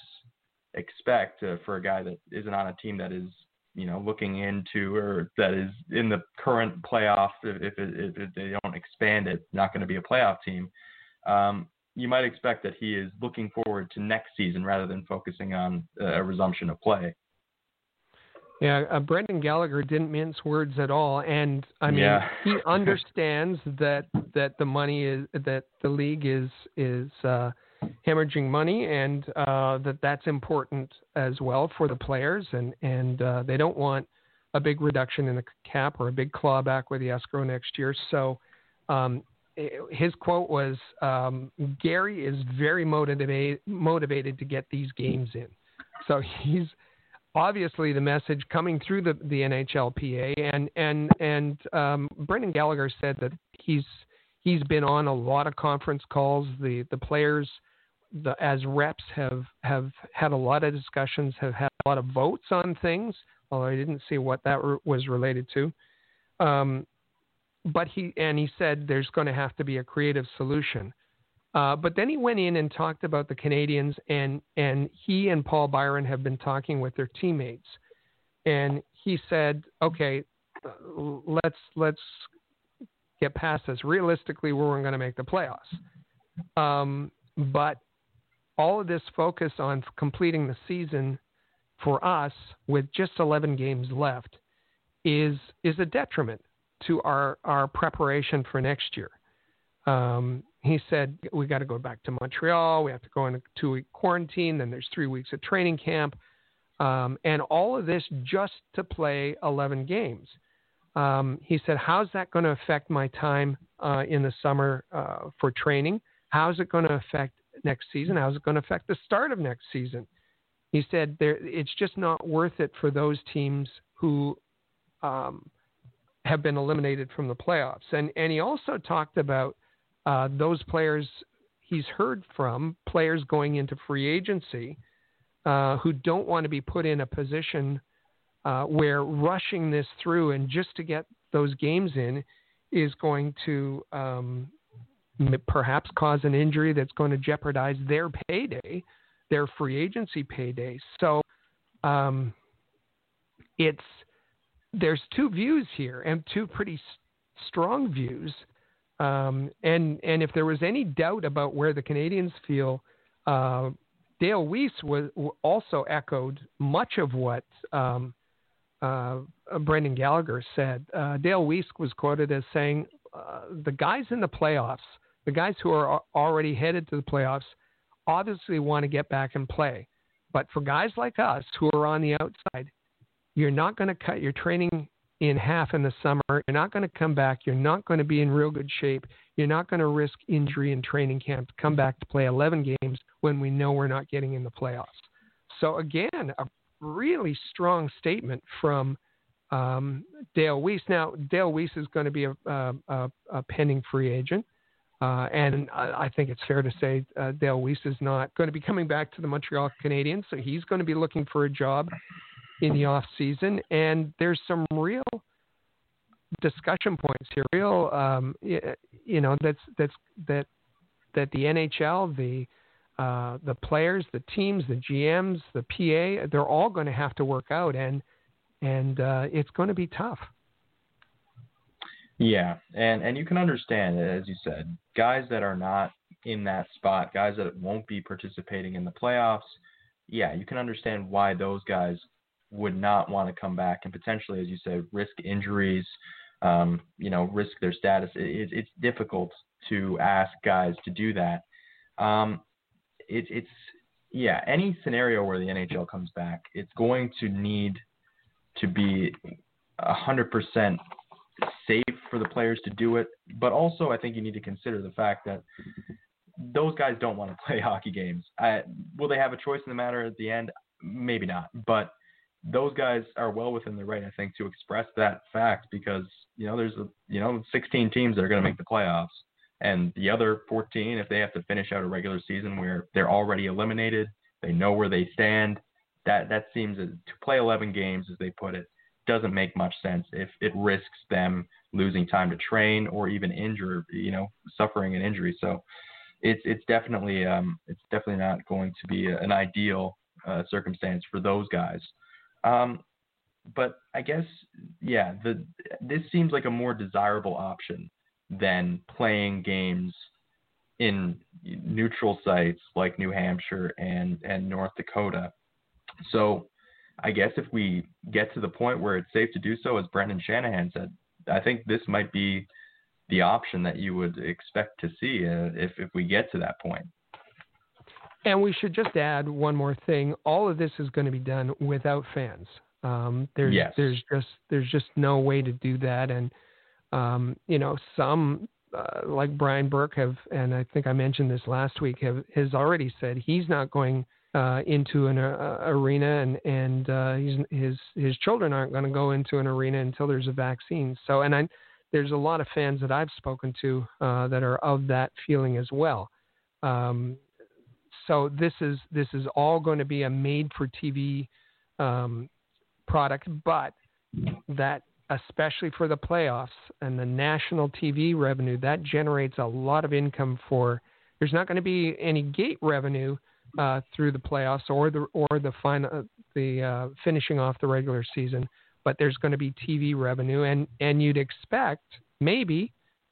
expect uh, for a guy that isn't on a team that is you know looking into or that is in the current playoff if, if, it, if they don't expand it not going to be a playoff team um, you might expect that he is looking forward to next season rather than focusing on a resumption of play yeah, uh, Brendan Gallagher didn't mince words at all, and I mean yeah. he understands that that the money is that the league is is uh, hemorrhaging money, and uh, that that's important as well for the players, and and uh, they don't want a big reduction in the cap or a big clawback with the escrow next year. So um, his quote was, um, "Gary is very motivated motivated to get these games in." So he's obviously the message coming through the the NHLPA, and and and um, Brendan Gallagher said that he's he's been on a lot of conference calls. The the players the, as reps have have had a lot of discussions, have had a lot of votes on things. Although I didn't see what that re- was related to. Um, but he and he said there's going to have to be a creative solution. Uh, but then he went in and talked about the Canadiens, and and he and Paul Byron have been talking with their teammates, and he said, okay, uh, let's let's get past this. Realistically, we're going to make the playoffs. Um, but all of this focus on completing the season for us with just 11 games left is is a detriment to our our preparation for next year. Um, he said we got to go back to Montreal. We have to go in a two week quarantine. Then there's three weeks of training camp, um, and all of this just to play 11 games. Um, he said, "How's that going to affect my time uh, in the summer uh, for training? How's it going to affect next season? How's it going to affect the start of next season? He said there, it's just not worth it for those teams who um, have been eliminated from the playoffs. And and he also talked about uh, those players he's heard from players going into free agency uh, who don't want to be put in a position uh, where rushing this through and just to get those games in is going to um, perhaps cause an injury that's going to jeopardize their payday, their free agency payday. So um, it's there's two views here and two pretty strong views. Um, and and if there was any doubt about where the Canadiens feel, uh, Dale Weise was also echoed much of what um, uh, Brendan Gallagher said. Uh, Dale Weise was quoted as saying, uh, "The guys in the playoffs, the guys who are already headed to the playoffs, obviously want to get back and play. But for guys like us who are on the outside, you're not going to cut your training in half in the summer. You're not going to come back. You're not going to be in real good shape. You're not going to risk injury in training camp to come back to play 11 games when we know we're not getting in the playoffs. So again, a really strong statement from um, Dale Weise. Now, Dale Weise is going to be a, a, a pending free agent. Uh, and I, I think it's fair to say uh, Dale Weise is not going to be coming back to the Montreal Canadiens, so he's going to be looking for a job in the off season. And there's some real discussion points here. Real, um, you know, that's that's that that the NHL, the uh, the players, the teams, the GMs, the PA, they're all going to have to work out, and and uh, it's going to be tough. Yeah, and and you can understand, as you said, guys that are not in that spot, guys that won't be participating in the playoffs. Yeah, you can understand why those guys would not want to come back and potentially, as you said, risk injuries, um, you know, risk their status. It, it's difficult to ask guys to do that. Um, it, it's yeah, any scenario where the NHL comes back, it's going to need to be hundred percent safe for the players to do it. But also, I think you need to consider the fact that those guys don't want to play hockey games. I, will they have a choice in the matter at the end? Maybe not. But those guys are well within their right, I think, to express that fact because you know there's a, you know 16 teams that are going to make the playoffs, and the other 14, if they have to finish out a regular season where they're already eliminated, they know where they stand. That that seems to play 11 games, as they put it, doesn't make much sense if it risks them losing time to train or even injure, you know, suffering an injury. So it's it's definitely um, it's definitely not going to be an ideal uh, circumstance for those guys. Um, but I guess yeah, the this seems like a more desirable option than playing games in neutral sites like New Hampshire and and North Dakota. So I guess if we get to the point where it's safe to do so, as Brendan Shanahan said, I think this might be the option that you would expect to see uh, if if we get to that point. And we should just add one more thing. All of this is going to be done without fans. Um, there's yes. there's just there's just no way to do that. And um, you know, some uh, like Brian Burke have, and I think I mentioned this last week, have has already said he's not going uh, into an uh, arena, and and uh, his his children aren't going to go into an arena until there's a vaccine. So, and I, there's a lot of fans that I've spoken to uh, that are of that feeling as well. Um, so this is this is all going to be a made-for-TV um, product, but that especially for the playoffs and the national TV revenue that generates a lot of income for. There's not going to be any gate revenue uh, through the playoffs or the or the final uh, the uh, finishing off the regular season, but there's going to be TV revenue, and and you'd expect maybe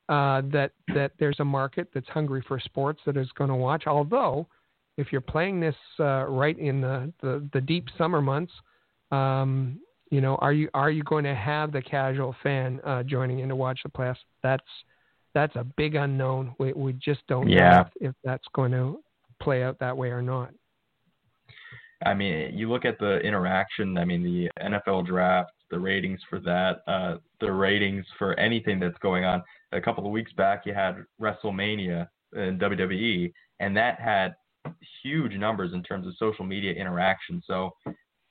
uh, that that there's a market that's hungry for sports that is going to watch. Although, if you're playing this uh, right in the, the, the deep summer months, um, you know, are you are you going to have the casual fan uh, joining in to watch the playoffs? That's that's a big unknown. We we just don't yeah. know if, if that's going to play out that way or not. I mean, you look at the interaction. I mean, the NFL draft, the ratings for that, uh, the ratings for anything that's going on. A couple of weeks back, you had WrestleMania in WWE, and that had huge numbers in terms of social media interaction. So,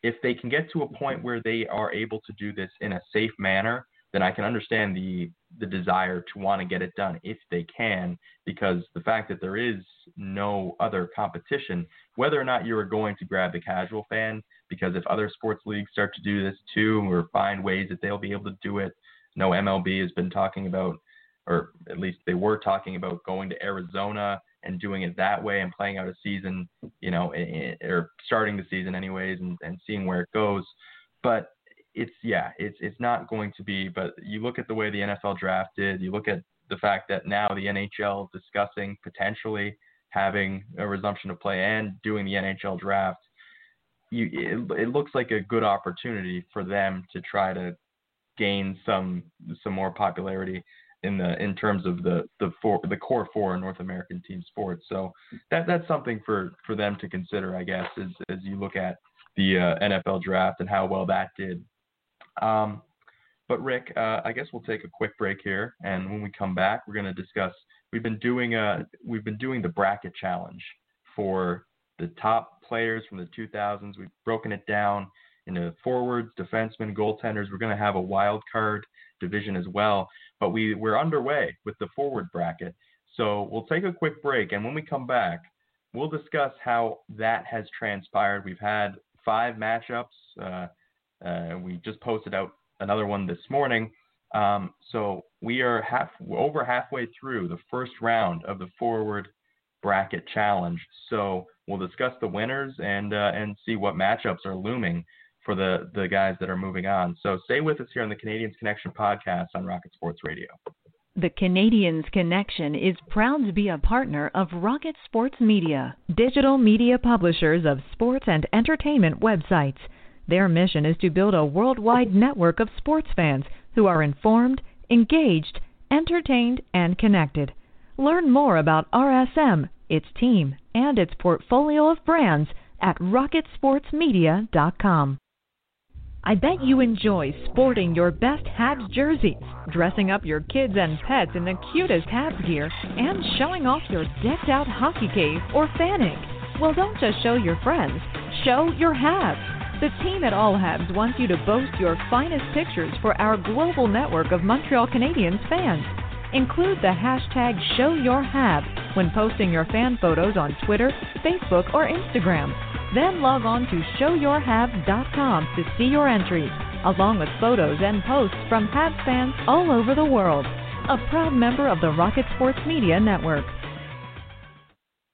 if they can get to a point where they are able to do this in a safe manner, then I can understand the the desire to want to get it done if they can, because the fact that there is no other competition, whether or not you are going to grab the casual fan, because if other sports leagues start to do this too, or find ways that they'll be able to do it, no MLB has been talking about, or at least they were talking about going to Arizona and doing it that way and playing out a season, you know, or starting the season anyways and, and seeing where it goes. But it's yeah, it's it's not going to be. But you look at the way the NFL drafted. You look at the fact that now the NHL is discussing potentially having a resumption of play and doing the NHL draft. You, it, it looks like a good opportunity for them to try to gain some some more popularity in the in terms of the the four the core four North American team sports. So that that's something for for them to consider, I guess, as as you look at the uh, NFL draft and how well that did. Um, but Rick, uh, I guess we'll take a quick break here, and when we come back, we're going to discuss. We've been doing uh we've been doing the bracket challenge for the top players from the 2000s. We've broken it down into forwards, defensemen, goaltenders. We're going to have a wild card division as well. But we, we're underway with the forward bracket. So we'll take a quick break. And when we come back, we'll discuss how that has transpired. We've had five matchups. Uh, uh, we just posted out another one this morning. Um, so we are half over halfway through the first round of the forward bracket challenge. So we'll discuss the winners and uh, and see what matchups are looming for the, the guys that are moving on. So stay with us here on the Canadiens Connection podcast on Rocket Sports Radio. The Canadiens Connection is proud to be a partner of Rocket Sports Media, digital media publishers of sports and entertainment websites. Their mission is to build a worldwide network of sports fans who are informed, engaged, entertained, and connected. Learn more about RSM, its team, and its portfolio of brands at rocketsportsmedia.com. I bet you enjoy sporting your best Habs jerseys, dressing up your kids and pets in the cutest Habs gear, and showing off your decked out hockey cave or fanning. Well, don't just show your friends, show your Habs. The team at All Habs wants you to boast your finest pictures for our global network of Montreal Canadiens fans. Include the hashtag ShowYourHab when posting your fan photos on Twitter, Facebook, or Instagram. Then log on to showyourhabs.com to see your entries, along with photos and posts from Habs fans all over the world. A proud member of the Rocket Sports Media Network.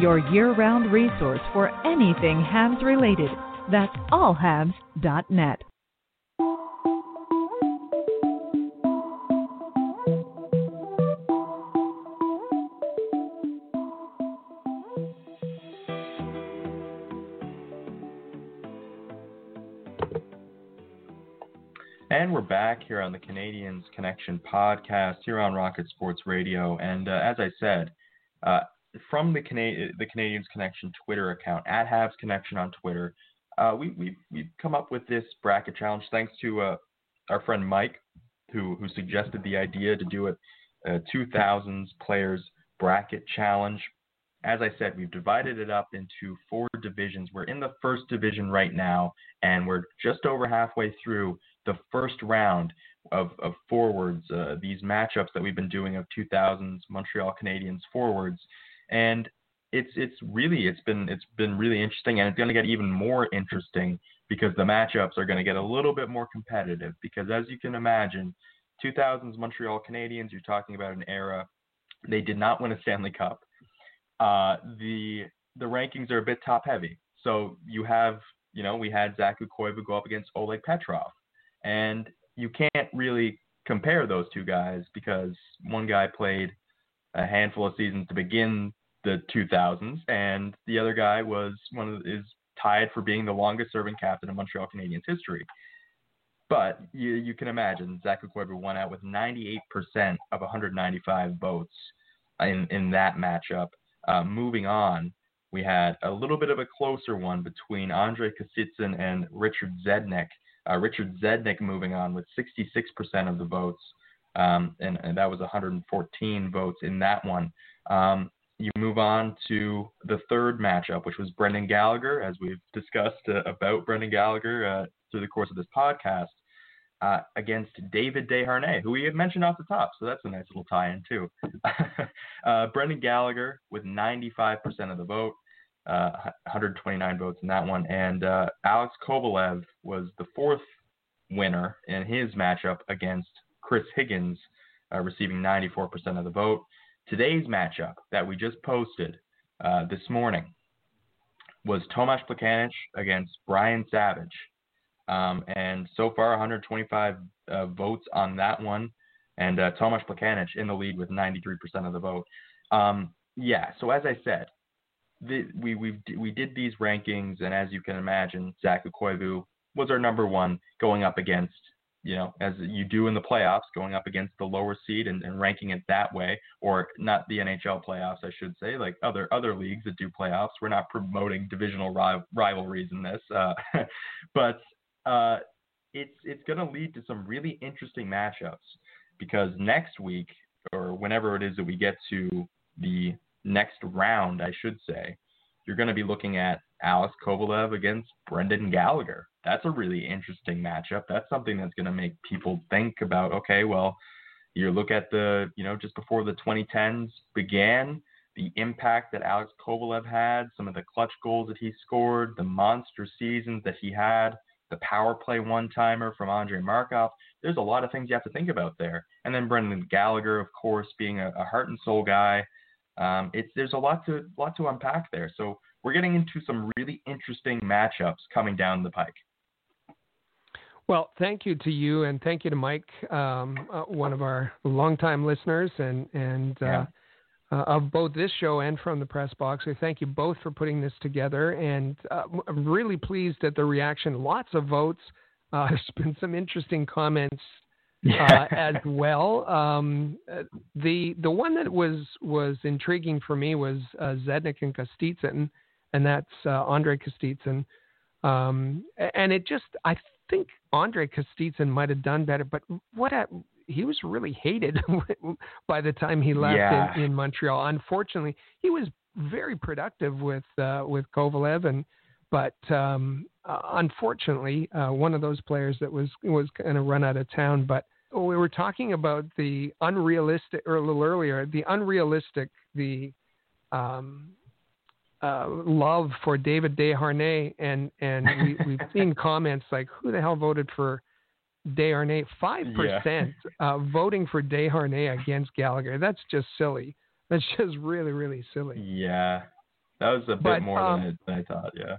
your year-round resource for anything Habs related. That's allhabs.net. And we're back here on the Canadiens Connection podcast here on Rocket Sports Radio. And uh, as I said, uh, from the, Cana- the Canadiens Connection Twitter account, at Habs Connection on Twitter, uh, we, we, we've come up with this bracket challenge thanks to uh, our friend Mike, who, who suggested the idea to do a, a 2000s players bracket challenge. As I said, we've divided it up into four divisions. We're in the first division right now, and we're just over halfway through the first round of, of forwards, uh, these matchups that we've been doing of 2000s Montreal Canadiens forwards, and it's it's really it's been it's been really interesting, and it's going to get even more interesting because the matchups are going to get a little bit more competitive. Because as you can imagine, 2000s Montreal Canadiens, you're talking about an era they did not win a Stanley Cup. Uh, the the rankings are a bit top heavy. So you have, you know, we had Saku Koivu go up against Oleg Petrov, and you can't really compare those two guys because one guy played a handful of seasons to begin the 2000s, and the other guy was one of is tied for being the longest serving captain in Montreal Canadiens history. But you, you can imagine Saku Koivu won out with 98% of 195 votes in, in that matchup. Uh, moving on, we had a little bit of a closer one between Andrei Kostitsyn and Richard Zednik. Uh, Richard Zednik moving on with 66% of the votes, um, and, and, that was 114 votes in that one. Um, you move on to the third matchup, which was Brendan Gallagher, as we've discussed uh, about Brendan Gallagher uh, through the course of this podcast, uh, against David Desharnais, who we had mentioned off the top. So that's a nice little tie in, too. Uh, Brendan Gallagher with 95% of the vote, uh, 129 votes in that one. And uh, Alex Kovalev was the fourth winner in his matchup against Chris Higgins, receiving 94% of the vote. Today's matchup that we just posted uh, this morning was Tomas Plekanec against Brian Savage. Um, and so far, 125 uh, votes on that one. And uh, Tomas Plekanec in the lead with 93% of the vote. Um, yeah, so as I said, the, we we we did these rankings, and as you can imagine, Saku Koivu was our number one going up against you know, as you do in the playoffs, going up against the lower seed and, and, ranking it that way, or not the NHL playoffs, I should say, like other other leagues that do playoffs. We're not promoting divisional ri- rivalries in this, uh, but uh, it's it's going to lead to some really interesting matchups because next week or whenever it is that we get to the next round, I should say, you're going to be looking at Alex Kovalev against Brendan Gallagher that's a really interesting matchup. That's something that's going to make people think about, okay, well, you look at the, you know, just before the 2010s began, the impact that Alex Kovalev had, some of the clutch goals that he scored, the monster seasons that he had, the power play one timer from Andrei Markov. There's a lot of things you have to think about there. And then Brendan Gallagher, of course, being a, a heart and soul guy. Um, it's there's a lot to lot to unpack there. So we're getting into some really interesting matchups coming down the pike. Well, thank you to you, and thank you to Mike, um, uh, one of our longtime listeners, and and uh, yeah. uh, of both this show and from the press box. We thank you both for putting this together, and uh, I'm really pleased at the reaction. Lots of votes. Uh, there's been some interesting comments yeah. as well. Um, the the one that was was intriguing for me was Zednik and Kostitsyn, and that's Andre Kostitsyn. Um, and it just I think Andre Kostitsyn might have done better, but what a, he was really hated by the time he left yeah. in, in, Montreal. Unfortunately, he was very productive with uh, with Kovalev, and but um, uh, unfortunately, uh, one of those players that was was going to run out of town. But we were talking about the unrealistic, or a little earlier, the unrealistic, the um, uh, love for David Desharnais, and and we, we've seen comments like, "Who the hell voted for Desharnais?" Five yeah. percent uh, voting for Desharnais against Gallagher. That's just silly. That's just really, really silly. Yeah, that was a bit but, more um, than, I, than I thought. Yeah.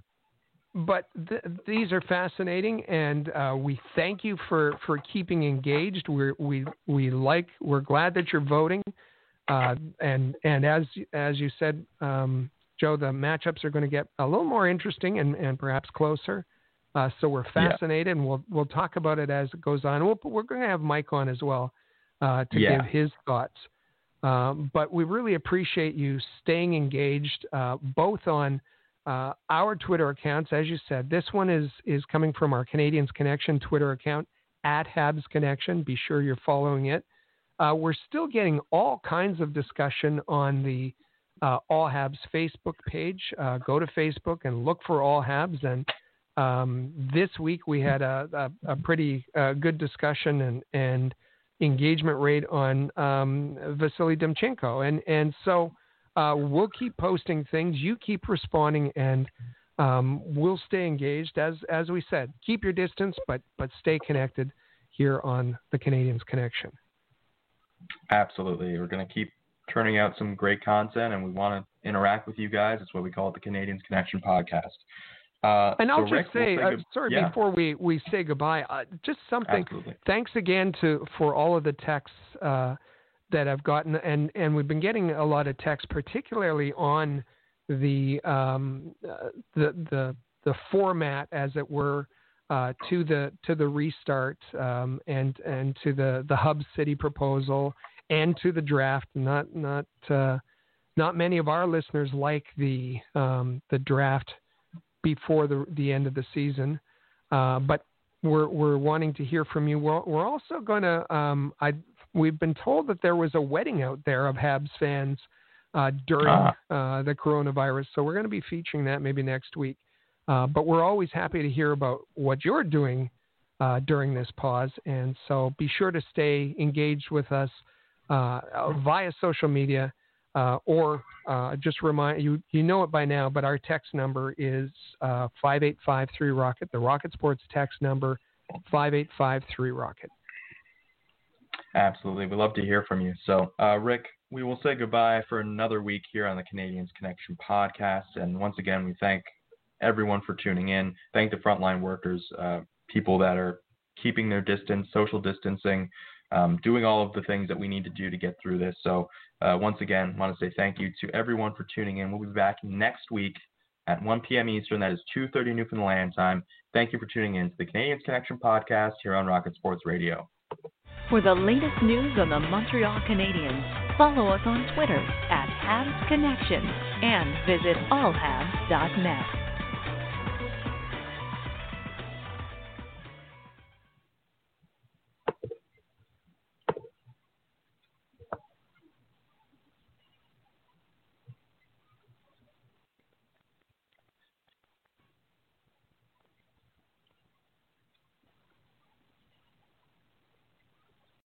But th- these are fascinating, and uh, we thank you for, for keeping engaged. We're, we we like we're glad that you're voting, uh, and and as as you said, um, Joe, the matchups are going to get a little more interesting and, and perhaps closer. Uh, so we're fascinated, yeah. and we'll we'll talk about it as it goes on. We'll, we're going to have Mike on as well uh, to yeah. give his thoughts. Um, but we really appreciate you staying engaged, uh, both on uh, our Twitter accounts, as you said. This one is is coming from our Canadiens Connection Twitter account at Habs Connection. Be sure you're following it. Uh, we're still getting all kinds of discussion on the uh, All Habs Facebook page. Uh, go to Facebook and look for All Habs. And um, this week we had a, a, a pretty uh, good discussion and, and engagement rate on um, Vasily Demchenko. And, and so uh, we'll keep posting things. You keep responding and um, we'll stay engaged. As, as we said, keep your distance, but, but stay connected here on the Canadiens Connection. Absolutely. We're going to keep turning out some great content, and we want to interact with you guys. That's why we call it the Canadiens Connection Podcast. Uh, and I'll so just Rick, say, we'll uh, good- sorry, yeah, before we, we say goodbye, uh, just something. absolutely. Thanks again to for all of the texts uh, that I've gotten, and and we've been getting a lot of texts, particularly on the um, uh, the the the format, as it were, uh, to the to the restart um, and and to the the hub city proposal and to the draft. Not not uh, not many of our listeners like the um, the draft before the the end of the season, uh, but we're we're wanting to hear from you. We're, we're also going to. Um, I we've been told that there was a wedding out there of Habs fans uh, during Ah. uh, the coronavirus, so we're going to be featuring that maybe next week. Uh, but we're always happy to hear about what you're doing uh, during this pause, and so be sure to stay engaged with us via social media. Uh, or uh, just remind you, you know it by now, but our text number is uh, 5853 Rocket, the Rocket Sports text number 5853 Rocket. Absolutely. We love to hear from you. So, uh, Rick, we will say goodbye for another week here on the Canadiens Connection podcast. And once again, we thank everyone for tuning in. Thank the frontline workers, uh, people that are keeping their distance, social distancing, um, doing all of the things that we need to do to get through this. So, uh, once again, want to say thank you to everyone for tuning in. We'll be back next week at 1 p.m. Eastern. That is 2:30 Newfoundland time. Thank you for tuning in to the Canadiens Connection podcast here on Rocket Sports Radio. For the latest news on the Montreal Canadiens, follow us on Twitter at Habs Connection and visit allhabs.net.